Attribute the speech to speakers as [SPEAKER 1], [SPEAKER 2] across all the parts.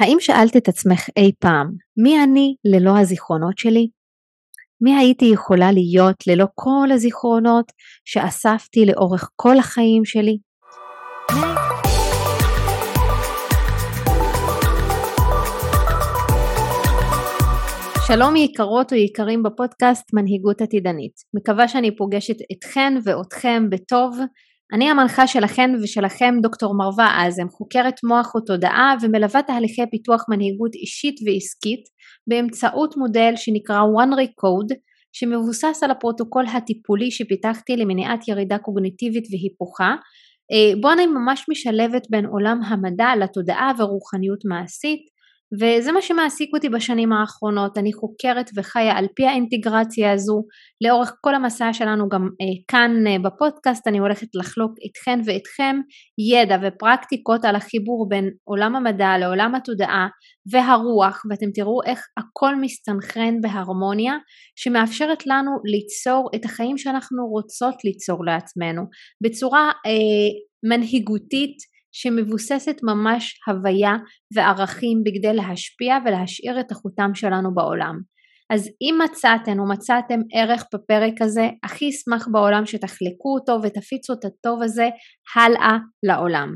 [SPEAKER 1] האם שאלת את עצמך אי פעם, מי אני ללא הזיכרונות שלי? מי הייתי יכולה להיות ללא כל הזיכרונות שאספתי לאורך כל החיים שלי? שלום יקרות או יקרים בפודקאסט מנהיגות עתידנית. מקווה שאני פוגשת אתכן ואותכם בטוב אני המנחה שלכן ושלכם דוקטור מרווה אזם, חוקרת מוח ותודעה ומלווה תהליכי פיתוח מנהיגות אישית ועסקית באמצעות מודל שנקרא one recode שמבוסס על הפרוטוקול הטיפולי שפיתחתי למניעת ירידה קוגניטיבית והיפוכה. אה, בו אני ממש משלבת בין עולם המדע לתודעה ורוחניות מעשית וזה מה שמעסיק אותי בשנים האחרונות, אני חוקרת וחיה על פי האינטגרציה הזו, לאורך כל המסע שלנו גם אה, כאן אה, בפודקאסט אני הולכת לחלוק איתכן ואיתכם ידע ופרקטיקות על החיבור בין עולם המדע לעולם התודעה והרוח ואתם תראו איך הכל מסתנכרן בהרמוניה שמאפשרת לנו ליצור את החיים שאנחנו רוצות ליצור לעצמנו. בצורה אה, מנהיגותית שמבוססת ממש הוויה וערכים בכדי להשפיע ולהשאיר את החותם שלנו בעולם. אז אם מצאתן או מצאתם ערך בפרק הזה, הכי אשמח בעולם שתחלקו אותו ותפיצו את הטוב הזה הלאה לעולם.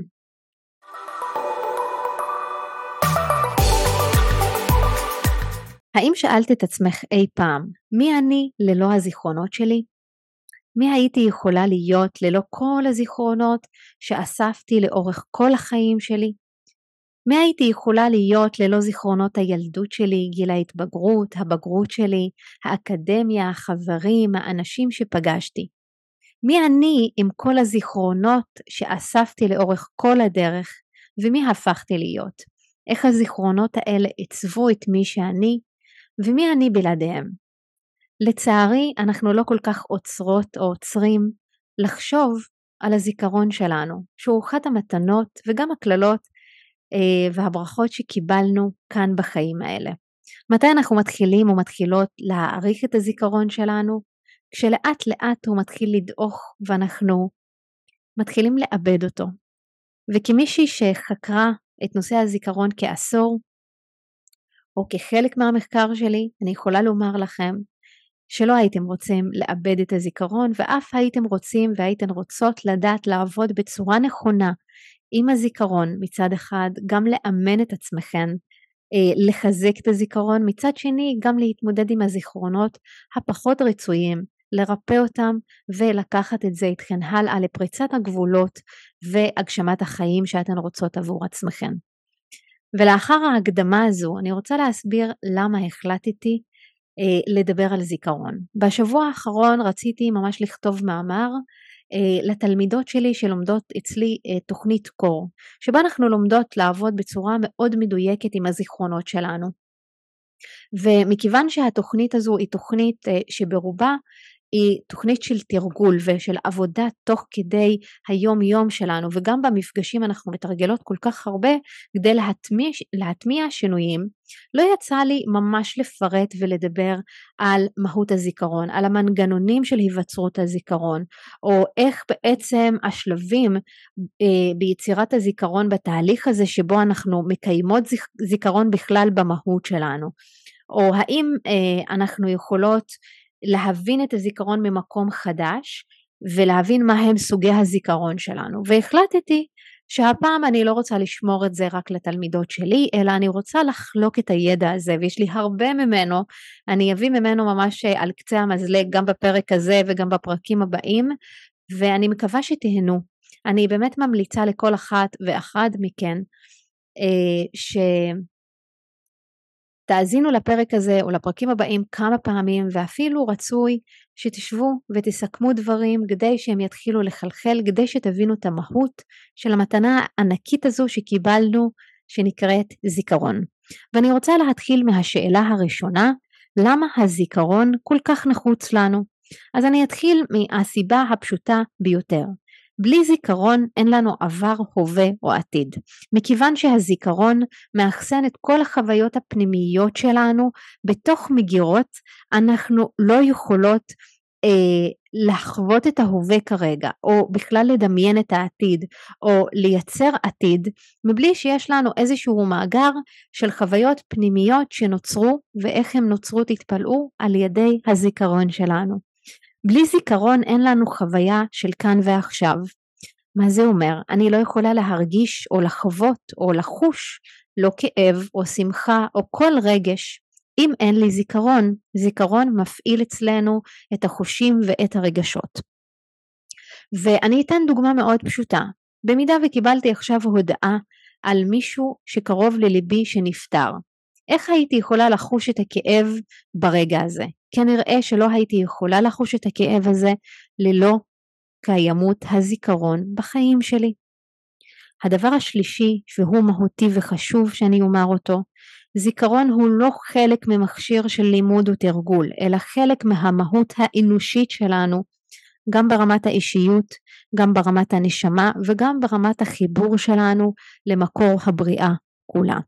[SPEAKER 1] האם שאלת את עצמך אי פעם, מי אני ללא הזיכרונות שלי? מי הייתי יכולה להיות ללא כל הזיכרונות שאספתי לאורך כל החיים שלי? מי הייתי יכולה להיות ללא זיכרונות הילדות שלי, גיל ההתבגרות, הבגרות שלי, האקדמיה, החברים, האנשים שפגשתי? מי אני עם כל הזיכרונות שאספתי לאורך כל הדרך ומי הפכתי להיות? איך הזיכרונות האלה עיצבו את מי שאני ומי אני בלעדיהם? לצערי אנחנו לא כל כך עוצרות או עוצרים לחשוב על הזיכרון שלנו, שהוא אחת המתנות וגם הקללות אה, והברכות שקיבלנו כאן בחיים האלה. מתי אנחנו מתחילים או מתחילות להעריך את הזיכרון שלנו? כשלאט לאט הוא מתחיל לדעוך ואנחנו מתחילים לאבד אותו. וכמישהי שחקרה את נושא הזיכרון כעשור, או כחלק מהמחקר שלי, אני יכולה לומר לכם שלא הייתם רוצים לאבד את הזיכרון ואף הייתם רוצים והייתן רוצות לדעת לעבוד בצורה נכונה עם הזיכרון מצד אחד, גם לאמן את עצמכם, אה, לחזק את הזיכרון, מצד שני גם להתמודד עם הזיכרונות הפחות רצויים, לרפא אותם ולקחת את זה איתכם הלאה לפריצת הגבולות והגשמת החיים שאתן רוצות עבור עצמכם. ולאחר ההקדמה הזו אני רוצה להסביר למה החלטתי לדבר על זיכרון. בשבוע האחרון רציתי ממש לכתוב מאמר אה, לתלמידות שלי שלומדות אצלי אה, תוכנית קור, שבה אנחנו לומדות לעבוד בצורה מאוד מדויקת עם הזיכרונות שלנו. ומכיוון שהתוכנית הזו היא תוכנית שברובה היא תוכנית של תרגול ושל עבודה תוך כדי היום יום שלנו וגם במפגשים אנחנו מתרגלות כל כך הרבה כדי להטמיע, להטמיע שינויים. לא יצא לי ממש לפרט ולדבר על מהות הזיכרון על המנגנונים של היווצרות הזיכרון או איך בעצם השלבים אה, ביצירת הזיכרון בתהליך הזה שבו אנחנו מקיימות זיכרון בכלל במהות שלנו. או האם אה, אנחנו יכולות להבין את הזיכרון ממקום חדש ולהבין מה הם סוגי הזיכרון שלנו. והחלטתי שהפעם אני לא רוצה לשמור את זה רק לתלמידות שלי אלא אני רוצה לחלוק את הידע הזה ויש לי הרבה ממנו. אני אביא ממנו ממש על קצה המזלג גם בפרק הזה וגם בפרקים הבאים ואני מקווה שתהנו. אני באמת ממליצה לכל אחת ואחד מכן אה, ש... תאזינו לפרק הזה או לפרקים הבאים כמה פעמים ואפילו רצוי שתשבו ותסכמו דברים כדי שהם יתחילו לחלחל, כדי שתבינו את המהות של המתנה הענקית הזו שקיבלנו שנקראת זיכרון. ואני רוצה להתחיל מהשאלה הראשונה, למה הזיכרון כל כך נחוץ לנו? אז אני אתחיל מהסיבה הפשוטה ביותר. בלי זיכרון אין לנו עבר, הווה או עתיד. מכיוון שהזיכרון מאחסן את כל החוויות הפנימיות שלנו בתוך מגירות, אנחנו לא יכולות אה, לחוות את ההווה כרגע, או בכלל לדמיין את העתיד, או לייצר עתיד, מבלי שיש לנו איזשהו מאגר של חוויות פנימיות שנוצרו, ואיך הם נוצרו תתפלאו על ידי הזיכרון שלנו. בלי זיכרון אין לנו חוויה של כאן ועכשיו. מה זה אומר? אני לא יכולה להרגיש או לחוות או לחוש לא כאב או שמחה או כל רגש אם אין לי זיכרון. זיכרון מפעיל אצלנו את החושים ואת הרגשות. ואני אתן דוגמה מאוד פשוטה. במידה וקיבלתי עכשיו הודעה על מישהו שקרוב לליבי שנפטר, איך הייתי יכולה לחוש את הכאב ברגע הזה? כנראה שלא הייתי יכולה לחוש את הכאב הזה ללא קיימות הזיכרון בחיים שלי. הדבר השלישי שהוא מהותי וחשוב שאני אומר אותו, זיכרון הוא לא חלק ממכשיר של לימוד ותרגול, אלא חלק מהמהות האנושית שלנו, גם ברמת האישיות, גם ברמת הנשמה וגם ברמת החיבור שלנו למקור הבריאה כולה.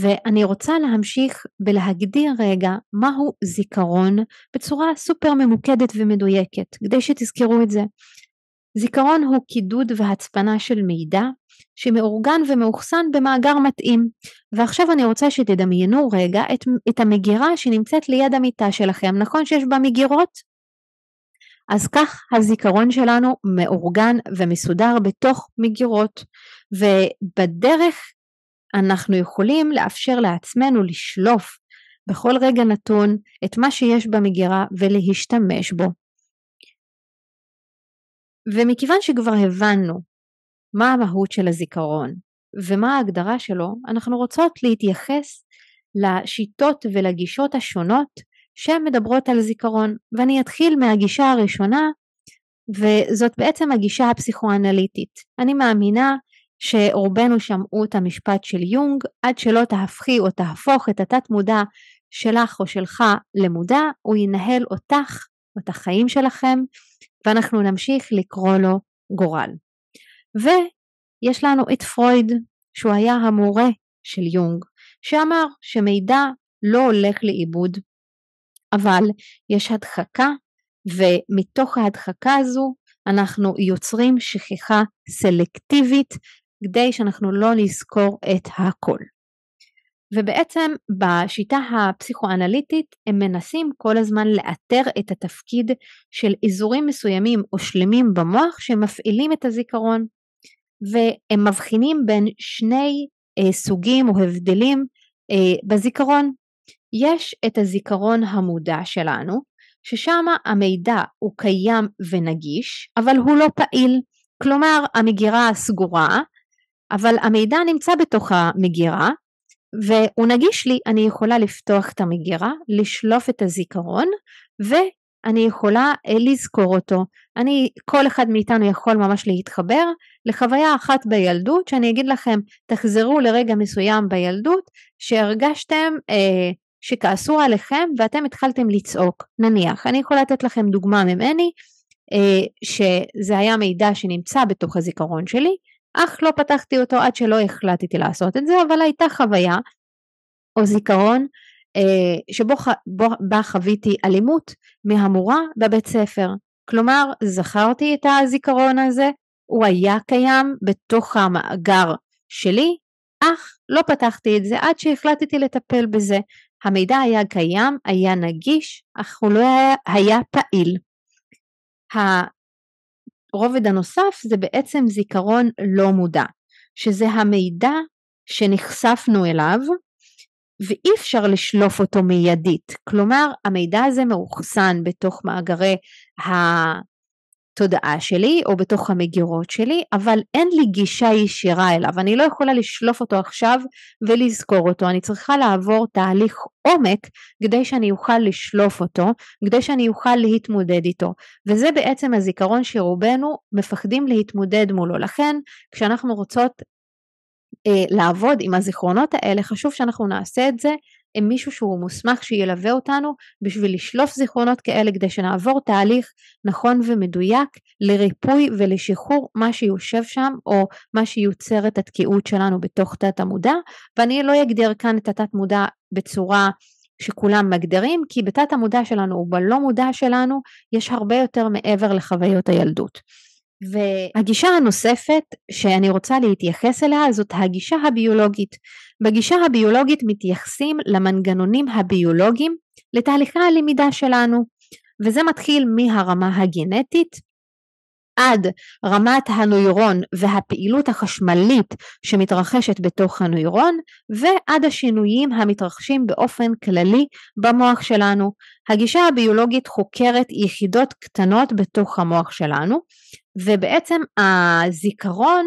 [SPEAKER 1] ואני רוצה להמשיך ולהגדיר רגע מהו זיכרון בצורה סופר ממוקדת ומדויקת, כדי שתזכרו את זה. זיכרון הוא קידוד והצפנה של מידע שמאורגן ומאוחסן במאגר מתאים. ועכשיו אני רוצה שתדמיינו רגע את, את המגירה שנמצאת ליד המיטה שלכם, נכון שיש בה מגירות? אז כך הזיכרון שלנו מאורגן ומסודר בתוך מגירות, ובדרך אנחנו יכולים לאפשר לעצמנו לשלוף בכל רגע נתון את מה שיש במגירה ולהשתמש בו. ומכיוון שכבר הבנו מה המהות של הזיכרון ומה ההגדרה שלו, אנחנו רוצות להתייחס לשיטות ולגישות השונות שהן מדברות על זיכרון. ואני אתחיל מהגישה הראשונה, וזאת בעצם הגישה הפסיכואנליטית. אני מאמינה שרובנו שמעו את המשפט של יונג, עד שלא תהפכי או תהפוך את התת מודע שלך או שלך למודע, הוא ינהל אותך או את החיים שלכם, ואנחנו נמשיך לקרוא לו גורל. ויש לנו את פרויד, שהוא היה המורה של יונג, שאמר שמידע לא הולך לאיבוד, אבל יש הדחקה, ומתוך ההדחקה הזו אנחנו יוצרים שכחה סלקטיבית כדי שאנחנו לא נזכור את הכל. ובעצם בשיטה הפסיכואנליטית הם מנסים כל הזמן לאתר את התפקיד של אזורים מסוימים או שלמים במוח שמפעילים את הזיכרון והם מבחינים בין שני אה, סוגים או הבדלים אה, בזיכרון. יש את הזיכרון המודע שלנו ששם המידע הוא קיים ונגיש אבל הוא לא פעיל כלומר המגירה סגורה אבל המידע נמצא בתוך המגירה והוא נגיש לי, אני יכולה לפתוח את המגירה, לשלוף את הזיכרון ואני יכולה אה, לזכור אותו. אני, כל אחד מאיתנו יכול ממש להתחבר לחוויה אחת בילדות שאני אגיד לכם תחזרו לרגע מסוים בילדות שהרגשתם אה, שכעסו עליכם ואתם התחלתם לצעוק נניח אני יכולה לתת לכם דוגמה ממני אה, שזה היה מידע שנמצא בתוך הזיכרון שלי אך לא פתחתי אותו עד שלא החלטתי לעשות את זה, אבל הייתה חוויה או זיכרון אה, שבו בו, בה חוויתי אלימות מהמורה בבית ספר. כלומר, זכרתי את הזיכרון הזה, הוא היה קיים בתוך המאגר שלי, אך לא פתחתי את זה עד שהחלטתי לטפל בזה. המידע היה קיים, היה נגיש, אך הוא לא היה, היה פעיל. הרובד הנוסף זה בעצם זיכרון לא מודע, שזה המידע שנחשפנו אליו ואי אפשר לשלוף אותו מיידית, כלומר המידע הזה מאוחסן בתוך מאגרי התודעה שלי או בתוך המגירות שלי, אבל אין לי גישה ישירה אליו, אני לא יכולה לשלוף אותו עכשיו ולזכור אותו, אני צריכה לעבור תהליך עומק כדי שאני אוכל לשלוף אותו, כדי שאני אוכל להתמודד איתו, וזה בעצם הזיכרון שרובנו מפחדים להתמודד מולו, לכן כשאנחנו רוצות אה, לעבוד עם הזיכרונות האלה, חשוב שאנחנו נעשה את זה עם מישהו שהוא מוסמך שילווה אותנו בשביל לשלוף זיכרונות כאלה כדי שנעבור תהליך נכון ומדויק לריפוי ולשחרור מה שיושב שם או מה שיוצר את התקיעות שלנו בתוך תת המודע ואני לא אגדיר כאן את התת מודע בצורה שכולם מגדירים, כי בתת המודע שלנו ובלא מודע שלנו יש הרבה יותר מעבר לחוויות הילדות. והגישה הנוספת שאני רוצה להתייחס אליה זאת הגישה הביולוגית. בגישה הביולוגית מתייחסים למנגנונים הביולוגיים לתהליכי הלמידה שלנו וזה מתחיל מהרמה הגנטית עד רמת הנוירון והפעילות החשמלית שמתרחשת בתוך הנוירון ועד השינויים המתרחשים באופן כללי במוח שלנו. הגישה הביולוגית חוקרת יחידות קטנות בתוך המוח שלנו ובעצם הזיכרון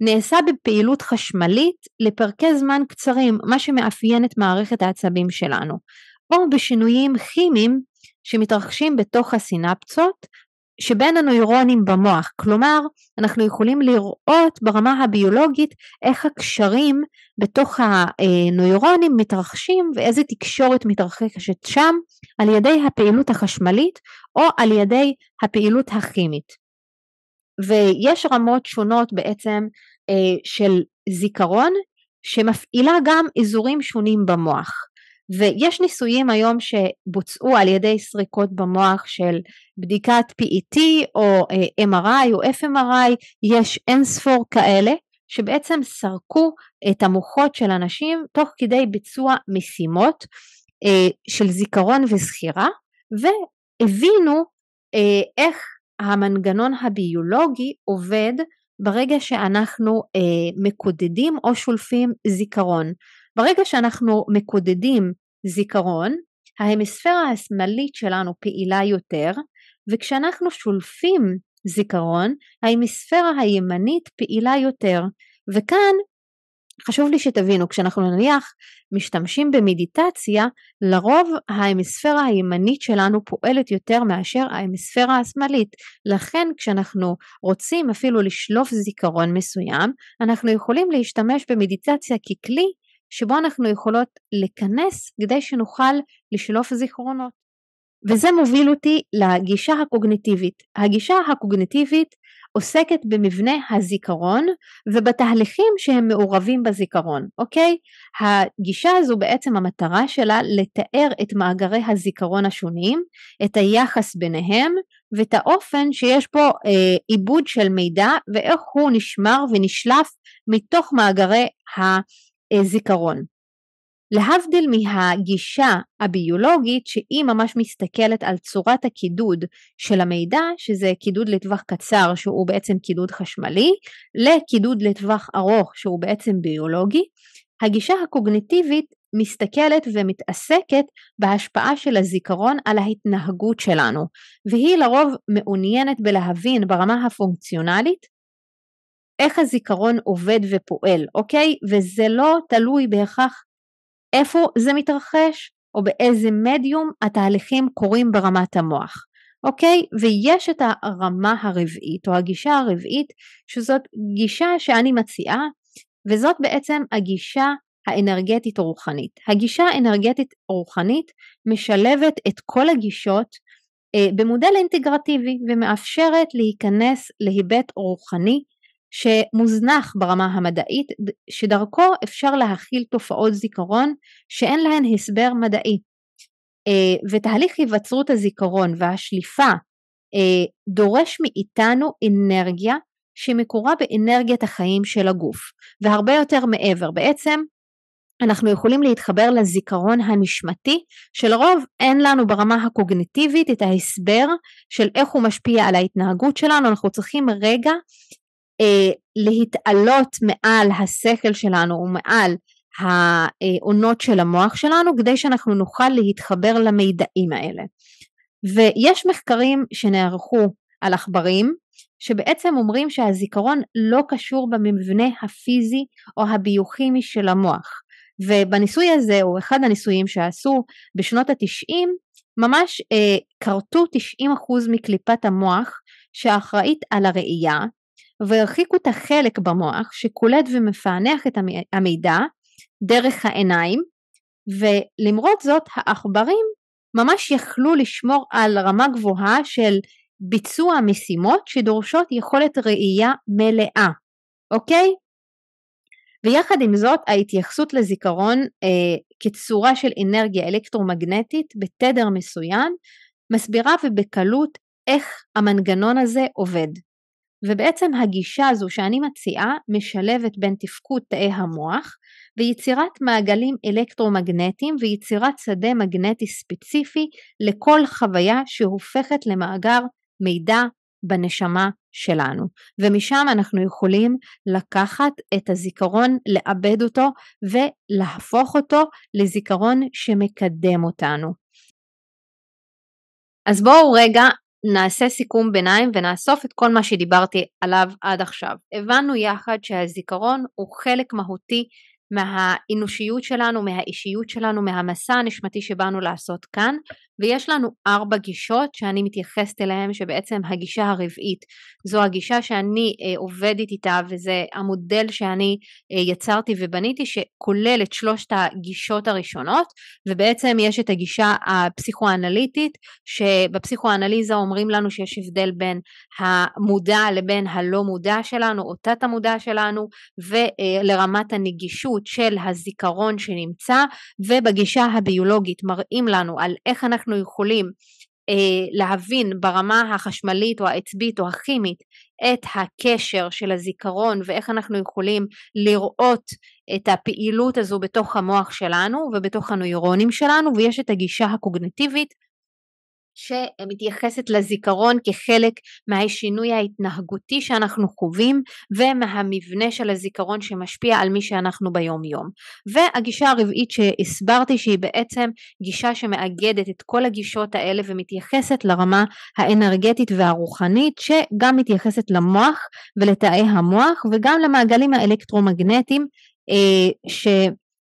[SPEAKER 1] נעשה בפעילות חשמלית לפרקי זמן קצרים, מה שמאפיין את מערכת העצבים שלנו, או בשינויים כימיים שמתרחשים בתוך הסינפצות שבין הנוירונים במוח, כלומר אנחנו יכולים לראות ברמה הביולוגית איך הקשרים בתוך הנוירונים מתרחשים ואיזה תקשורת מתרחשת שם על ידי הפעילות החשמלית או על ידי הפעילות הכימית. ויש רמות שונות בעצם אה, של זיכרון שמפעילה גם אזורים שונים במוח. ויש ניסויים היום שבוצעו על ידי סריקות במוח של בדיקת PET או אה, MRI או FMRI, יש אין ספור כאלה שבעצם סרקו את המוחות של אנשים תוך כדי ביצוע משימות אה, של זיכרון וזכירה והבינו אה, איך המנגנון הביולוגי עובד ברגע שאנחנו אה, מקודדים או שולפים זיכרון. ברגע שאנחנו מקודדים זיכרון, ההמיספירה השמאלית שלנו פעילה יותר, וכשאנחנו שולפים זיכרון, ההמיספירה הימנית פעילה יותר, וכאן חשוב לי שתבינו, כשאנחנו נניח משתמשים במדיטציה, לרוב ההמיספירה הימנית שלנו פועלת יותר מאשר ההמיספירה השמאלית. לכן כשאנחנו רוצים אפילו לשלוף זיכרון מסוים, אנחנו יכולים להשתמש במדיטציה ככלי שבו אנחנו יכולות לכנס כדי שנוכל לשלוף זיכרונות. וזה מוביל אותי לגישה הקוגניטיבית. הגישה הקוגניטיבית עוסקת במבנה הזיכרון ובתהליכים שהם מעורבים בזיכרון, אוקיי? הגישה הזו בעצם המטרה שלה לתאר את מאגרי הזיכרון השונים, את היחס ביניהם ואת האופן שיש פה אה, עיבוד של מידע ואיך הוא נשמר ונשלף מתוך מאגרי הזיכרון. להבדיל מהגישה הביולוגית שהיא ממש מסתכלת על צורת הקידוד של המידע שזה קידוד לטווח קצר שהוא בעצם קידוד חשמלי לקידוד לטווח ארוך שהוא בעצם ביולוגי הגישה הקוגניטיבית מסתכלת ומתעסקת בהשפעה של הזיכרון על ההתנהגות שלנו והיא לרוב מעוניינת בלהבין ברמה הפונקציונלית איך הזיכרון עובד ופועל אוקיי וזה לא תלוי בהכרח איפה זה מתרחש או באיזה מדיום התהליכים קורים ברמת המוח. אוקיי? ויש את הרמה הרביעית או הגישה הרביעית שזאת גישה שאני מציעה וזאת בעצם הגישה האנרגטית רוחנית. הגישה האנרגטית רוחנית משלבת את כל הגישות אה, במודל אינטגרטיבי ומאפשרת להיכנס להיבט רוחני שמוזנח ברמה המדעית שדרכו אפשר להכיל תופעות זיכרון שאין להן הסבר מדעי. אה, ותהליך היווצרות הזיכרון והשליפה אה, דורש מאיתנו אנרגיה שמקורה באנרגיית החיים של הגוף והרבה יותר מעבר. בעצם אנחנו יכולים להתחבר לזיכרון הנשמתי שלרוב אין לנו ברמה הקוגניטיבית את ההסבר של איך הוא משפיע על ההתנהגות שלנו. אנחנו צריכים רגע אה, להתעלות מעל השכל שלנו ומעל העונות של המוח שלנו כדי שאנחנו נוכל להתחבר למידעים האלה. ויש מחקרים שנערכו על עכברים שבעצם אומרים שהזיכרון לא קשור במבנה הפיזי או הביוכימי של המוח ובניסוי הזה או אחד הניסויים שעשו בשנות התשעים ממש אה, כרתו 90% מקליפת המוח שאחראית על הראייה והרחיקו את החלק במוח שקולט ומפענח את המידע דרך העיניים ולמרות זאת העכברים ממש יכלו לשמור על רמה גבוהה של ביצוע משימות שדורשות יכולת ראייה מלאה, אוקיי? ויחד עם זאת ההתייחסות לזיכרון אה, כצורה של אנרגיה אלקטרומגנטית בתדר מסוים מסבירה ובקלות איך המנגנון הזה עובד. ובעצם הגישה הזו שאני מציעה משלבת בין תפקוד תאי המוח ויצירת מעגלים אלקטרומגנטיים ויצירת שדה מגנטי ספציפי לכל חוויה שהופכת למאגר מידע בנשמה שלנו ומשם אנחנו יכולים לקחת את הזיכרון, לעבד אותו ולהפוך אותו לזיכרון שמקדם אותנו. אז בואו רגע נעשה סיכום ביניים ונאסוף את כל מה שדיברתי עליו עד עכשיו. הבנו יחד שהזיכרון הוא חלק מהותי מהאנושיות שלנו, מהאישיות שלנו, מהמסע הנשמתי שבאנו לעשות כאן, ויש לנו ארבע גישות שאני מתייחסת אליהן, שבעצם הגישה הרביעית זו הגישה שאני אה, עובדת איתה וזה המודל שאני אה, יצרתי ובניתי שכולל את שלושת הגישות הראשונות, ובעצם יש את הגישה הפסיכואנליטית, שבפסיכואנליזה אומרים לנו שיש הבדל בין המודע לבין הלא מודע שלנו, או תת המודע שלנו, ולרמת הנגישות של הזיכרון שנמצא, ובגישה הביולוגית מראים לנו על איך אנחנו אנחנו יכולים אה, להבין ברמה החשמלית או העצבית או הכימית את הקשר של הזיכרון ואיך אנחנו יכולים לראות את הפעילות הזו בתוך המוח שלנו ובתוך הנוירונים שלנו ויש את הגישה הקוגנטיבית שמתייחסת לזיכרון כחלק מהשינוי ההתנהגותי שאנחנו חווים ומהמבנה של הזיכרון שמשפיע על מי שאנחנו ביום יום. והגישה הרביעית שהסברתי שהיא בעצם גישה שמאגדת את כל הגישות האלה ומתייחסת לרמה האנרגטית והרוחנית שגם מתייחסת למוח ולתאי המוח וגם למעגלים האלקטרומגנטיים אה,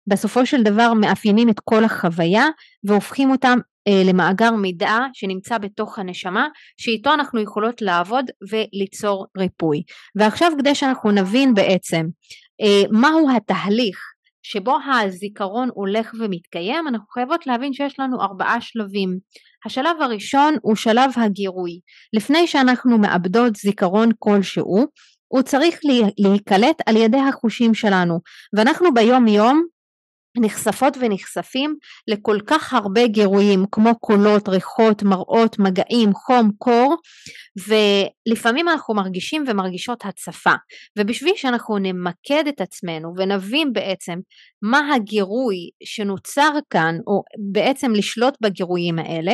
[SPEAKER 1] שבסופו של דבר מאפיינים את כל החוויה והופכים אותם למאגר מידע שנמצא בתוך הנשמה שאיתו אנחנו יכולות לעבוד וליצור ריפוי. ועכשיו כדי שאנחנו נבין בעצם אה, מהו התהליך שבו הזיכרון הולך ומתקיים אנחנו חייבות להבין שיש לנו ארבעה שלבים. השלב הראשון הוא שלב הגירוי. לפני שאנחנו מאבדות זיכרון כלשהו הוא צריך להיקלט על ידי החושים שלנו. ואנחנו ביום יום נחשפות ונחשפים לכל כך הרבה גירויים כמו קולות, ריחות, מראות, מגעים, חום, קור ולפעמים אנחנו מרגישים ומרגישות הצפה. ובשביל שאנחנו נמקד את עצמנו ונבין בעצם מה הגירוי שנוצר כאן או בעצם לשלוט בגירויים האלה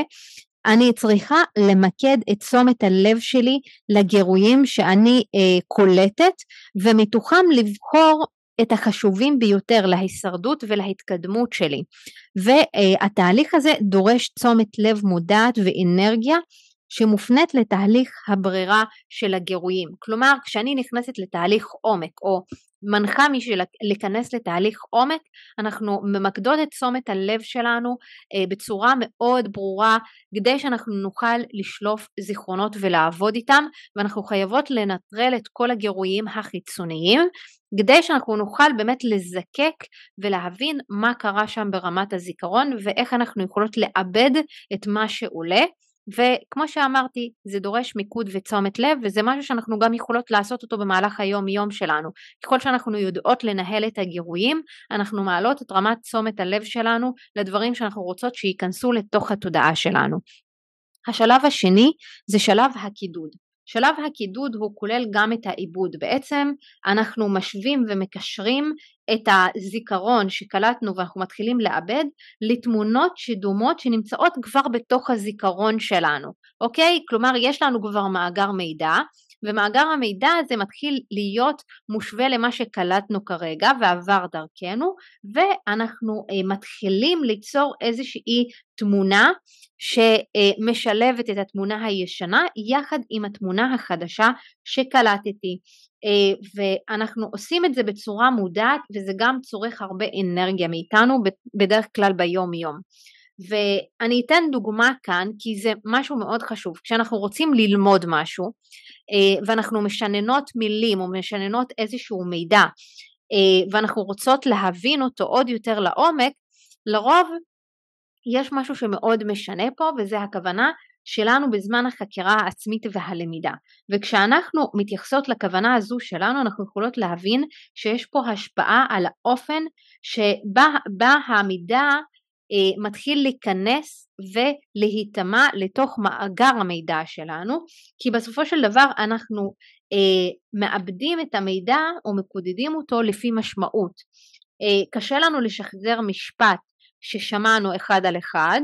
[SPEAKER 1] אני צריכה למקד את תשומת הלב שלי לגירויים שאני אה, קולטת ומתוכם לבחור את החשובים ביותר להישרדות ולהתקדמות שלי. והתהליך הזה דורש תשומת לב מודעת ואנרגיה שמופנית לתהליך הברירה של הגירויים. כלומר כשאני נכנסת לתהליך עומק או מנחה מישהי להיכנס לתהליך עומק אנחנו ממקדות את תשומת הלב שלנו אה, בצורה מאוד ברורה כדי שאנחנו נוכל לשלוף זיכרונות ולעבוד איתם ואנחנו חייבות לנטרל את כל הגירויים החיצוניים כדי שאנחנו נוכל באמת לזקק ולהבין מה קרה שם ברמת הזיכרון ואיך אנחנו יכולות לאבד את מה שעולה וכמו שאמרתי זה דורש מיקוד ותשומת לב וזה משהו שאנחנו גם יכולות לעשות אותו במהלך היום יום שלנו ככל שאנחנו יודעות לנהל את הגירויים אנחנו מעלות את רמת תשומת הלב שלנו לדברים שאנחנו רוצות שייכנסו לתוך התודעה שלנו. השלב השני זה שלב הקידוד שלב הקידוד הוא כולל גם את העיבוד. בעצם אנחנו משווים ומקשרים את הזיכרון שקלטנו ואנחנו מתחילים לעבד לתמונות שדומות שנמצאות כבר בתוך הזיכרון שלנו אוקיי? כלומר יש לנו כבר מאגר מידע ומאגר המידע הזה מתחיל להיות מושווה למה שקלטנו כרגע ועבר דרכנו ואנחנו אה, מתחילים ליצור איזושהי תמונה שמשלבת את התמונה הישנה יחד עם התמונה החדשה שקלטתי. אה, ואנחנו עושים את זה בצורה מודעת וזה גם צורך הרבה אנרגיה מאיתנו בדרך כלל ביום יום ואני אתן דוגמה כאן כי זה משהו מאוד חשוב כשאנחנו רוצים ללמוד משהו אה, ואנחנו משננות מילים או משננות איזשהו מידע אה, ואנחנו רוצות להבין אותו עוד יותר לעומק לרוב יש משהו שמאוד משנה פה וזה הכוונה שלנו בזמן החקירה העצמית והלמידה. וכשאנחנו מתייחסות לכוונה הזו שלנו אנחנו יכולות להבין שיש פה השפעה על האופן שבה המידע אה, מתחיל להיכנס ולהיטמע לתוך מאגר המידע שלנו כי בסופו של דבר אנחנו אה, מאבדים את המידע או מקודדים אותו לפי משמעות. אה, קשה לנו לשחזר משפט ששמענו אחד על אחד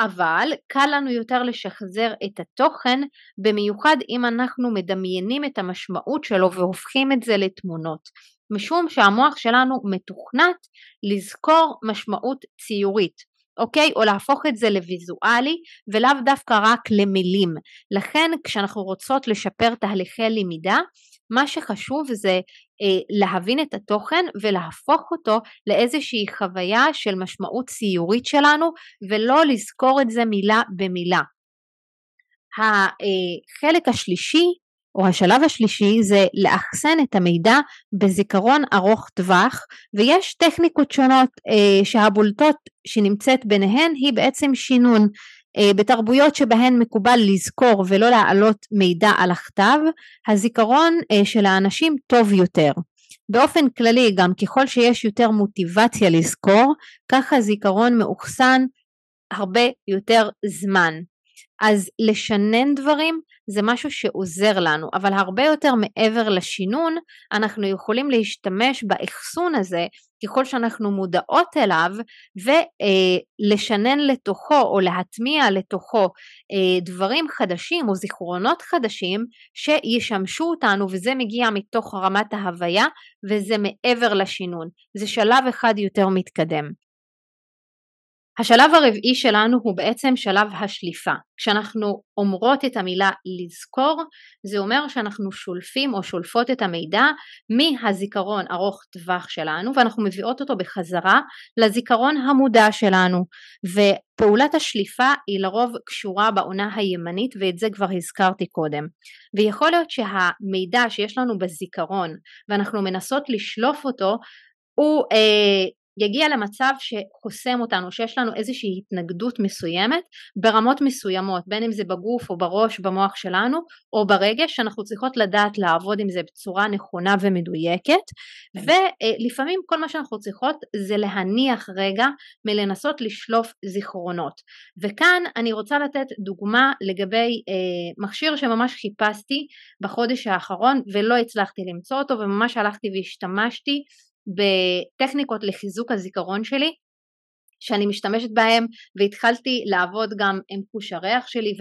[SPEAKER 1] אבל קל לנו יותר לשחזר את התוכן במיוחד אם אנחנו מדמיינים את המשמעות שלו והופכים את זה לתמונות משום שהמוח שלנו מתוכנת לזכור משמעות ציורית אוקיי? או להפוך את זה לויזואלי ולאו דווקא רק למילים. לכן כשאנחנו רוצות לשפר תהליכי למידה, מה שחשוב זה אה, להבין את התוכן ולהפוך אותו לאיזושהי חוויה של משמעות ציורית שלנו ולא לזכור את זה מילה במילה. החלק השלישי או השלב השלישי זה לאחסן את המידע בזיכרון ארוך טווח ויש טכניקות שונות אה, שהבולטות שנמצאת ביניהן היא בעצם שינון אה, בתרבויות שבהן מקובל לזכור ולא להעלות מידע על הכתב הזיכרון אה, של האנשים טוב יותר. באופן כללי גם ככל שיש יותר מוטיבציה לזכור ככה זיכרון מאוחסן הרבה יותר זמן אז לשנן דברים זה משהו שעוזר לנו, אבל הרבה יותר מעבר לשינון, אנחנו יכולים להשתמש באחסון הזה ככל שאנחנו מודעות אליו ולשנן לתוכו או להטמיע לתוכו אה, דברים חדשים או זיכרונות חדשים שישמשו אותנו וזה מגיע מתוך רמת ההוויה וזה מעבר לשינון, זה שלב אחד יותר מתקדם. השלב הרביעי שלנו הוא בעצם שלב השליפה. כשאנחנו אומרות את המילה לזכור, זה אומר שאנחנו שולפים או שולפות את המידע מהזיכרון ארוך טווח שלנו ואנחנו מביאות אותו בחזרה לזיכרון המודע שלנו. ופעולת השליפה היא לרוב קשורה בעונה הימנית ואת זה כבר הזכרתי קודם. ויכול להיות שהמידע שיש לנו בזיכרון ואנחנו מנסות לשלוף אותו הוא אה, יגיע למצב שחוסם אותנו, שיש לנו איזושהי התנגדות מסוימת ברמות מסוימות, בין אם זה בגוף או בראש במוח שלנו או ברגש, שאנחנו צריכות לדעת לעבוד עם זה בצורה נכונה ומדויקת. ולפעמים כל מה שאנחנו צריכות זה להניח רגע מלנסות לשלוף זיכרונות. וכאן אני רוצה לתת דוגמה לגבי אה, מכשיר שממש חיפשתי בחודש האחרון ולא הצלחתי למצוא אותו וממש הלכתי והשתמשתי בטכניקות לחיזוק הזיכרון שלי שאני משתמשת בהם והתחלתי לעבוד גם עם חוש הריח שלי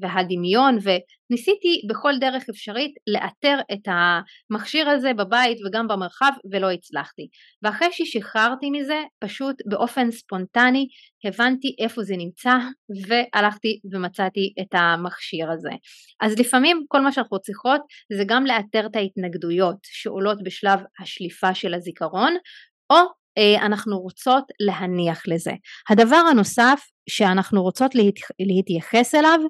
[SPEAKER 1] והדמיון וניסיתי בכל דרך אפשרית לאתר את המכשיר הזה בבית וגם במרחב ולא הצלחתי. ואחרי ששחררתי מזה פשוט באופן ספונטני הבנתי איפה זה נמצא והלכתי ומצאתי את המכשיר הזה. אז לפעמים כל מה שאנחנו צריכות זה גם לאתר את ההתנגדויות שעולות בשלב השליפה של הזיכרון או אנחנו רוצות להניח לזה. הדבר הנוסף שאנחנו רוצות להתייחס אליו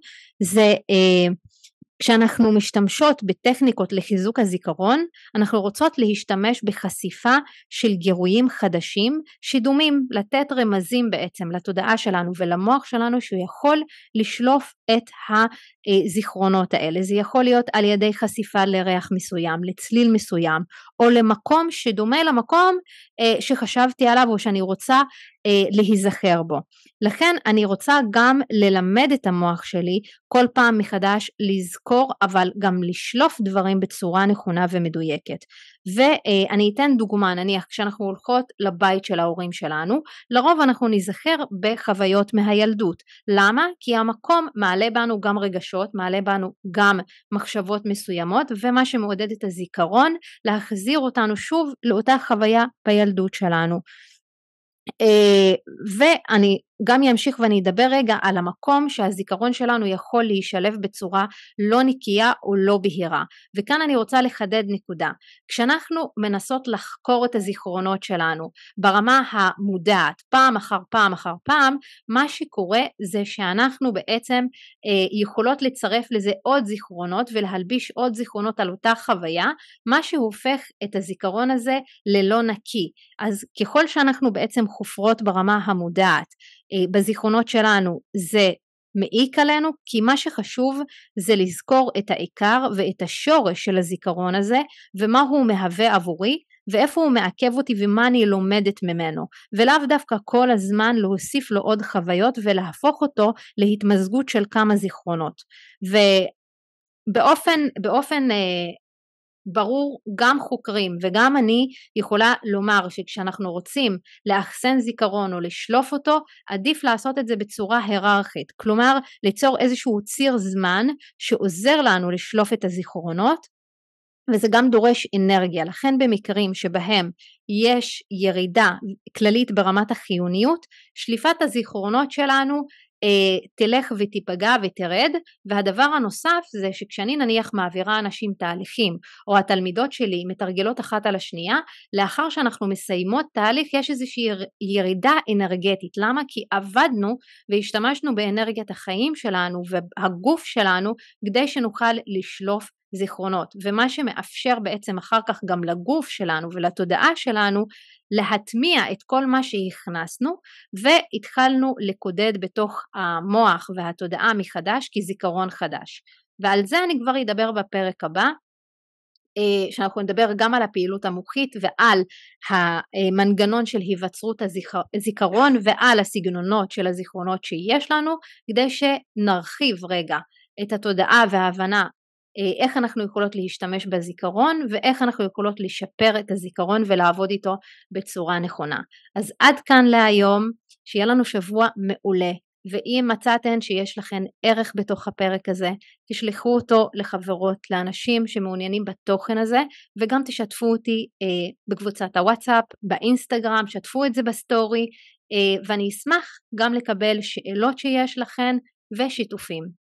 [SPEAKER 1] זה אה, כשאנחנו משתמשות בטכניקות לחיזוק הזיכרון, אנחנו רוצות להשתמש בחשיפה של גירויים חדשים שדומים לתת רמזים בעצם לתודעה שלנו ולמוח שלנו שהוא יכול לשלוף את הזיכרונות האלה. זה יכול להיות על ידי חשיפה לריח מסוים, לצליל מסוים, או למקום שדומה למקום אה, שחשבתי עליו או שאני רוצה להיזכר בו. לכן אני רוצה גם ללמד את המוח שלי כל פעם מחדש לזכור אבל גם לשלוף דברים בצורה נכונה ומדויקת. ואני אתן דוגמה נניח כשאנחנו הולכות לבית של ההורים שלנו לרוב אנחנו נזכר בחוויות מהילדות. למה? כי המקום מעלה בנו גם רגשות, מעלה בנו גם מחשבות מסוימות ומה שמעודד את הזיכרון להחזיר אותנו שוב לאותה חוויה בילדות שלנו. אה, ואני גם ימשיך ואני אדבר רגע על המקום שהזיכרון שלנו יכול להישלב בצורה לא נקייה או לא בהירה. וכאן אני רוצה לחדד נקודה. כשאנחנו מנסות לחקור את הזיכרונות שלנו ברמה המודעת פעם אחר פעם אחר פעם מה שקורה זה שאנחנו בעצם אה, יכולות לצרף לזה עוד זיכרונות ולהלביש עוד זיכרונות על אותה חוויה מה שהופך את הזיכרון הזה ללא נקי. אז ככל שאנחנו בעצם חופרות ברמה המודעת בזיכרונות שלנו זה מעיק עלינו, כי מה שחשוב זה לזכור את העיקר ואת השורש של הזיכרון הזה ומה הוא מהווה עבורי ואיפה הוא מעכב אותי ומה אני לומדת ממנו. ולאו דווקא כל הזמן להוסיף לו עוד חוויות ולהפוך אותו להתמזגות של כמה זיכרונות. ובאופן באופן אה, ברור גם חוקרים וגם אני יכולה לומר שכשאנחנו רוצים לאחסן זיכרון או לשלוף אותו עדיף לעשות את זה בצורה היררכית. כלומר ליצור איזשהו ציר זמן שעוזר לנו לשלוף את הזיכרונות וזה גם דורש אנרגיה. לכן במקרים שבהם יש ירידה כללית ברמת החיוניות שליפת הזיכרונות שלנו תלך ותיפגע ותרד והדבר הנוסף זה שכשאני נניח מעבירה אנשים תהליכים או התלמידות שלי מתרגלות אחת על השנייה לאחר שאנחנו מסיימות תהליך יש איזושהי ירידה אנרגטית למה? כי עבדנו והשתמשנו באנרגיית החיים שלנו והגוף שלנו כדי שנוכל לשלוף זיכרונות. ומה שמאפשר בעצם אחר כך גם לגוף שלנו ולתודעה שלנו להטמיע את כל מה שהכנסנו והתחלנו לקודד בתוך המוח והתודעה מחדש כזיכרון חדש. ועל זה אני כבר אדבר בפרק הבא אה, שאנחנו נדבר גם על הפעילות המוחית ועל המנגנון של היווצרות הזיכרון ועל הסגנונות של הזיכרונות שיש לנו כדי שנרחיב רגע את התודעה וההבנה איך אנחנו יכולות להשתמש בזיכרון ואיך אנחנו יכולות לשפר את הזיכרון ולעבוד איתו בצורה נכונה. אז עד כאן להיום, שיהיה לנו שבוע מעולה. ואם מצאתן שיש לכן ערך בתוך הפרק הזה, תשלחו אותו לחברות, לאנשים שמעוניינים בתוכן הזה, וגם תשתפו אותי אה, בקבוצת הוואטסאפ, באינסטגרם, שתפו את זה בסטורי, אה, ואני אשמח גם לקבל שאלות שיש לכן ושיתופים.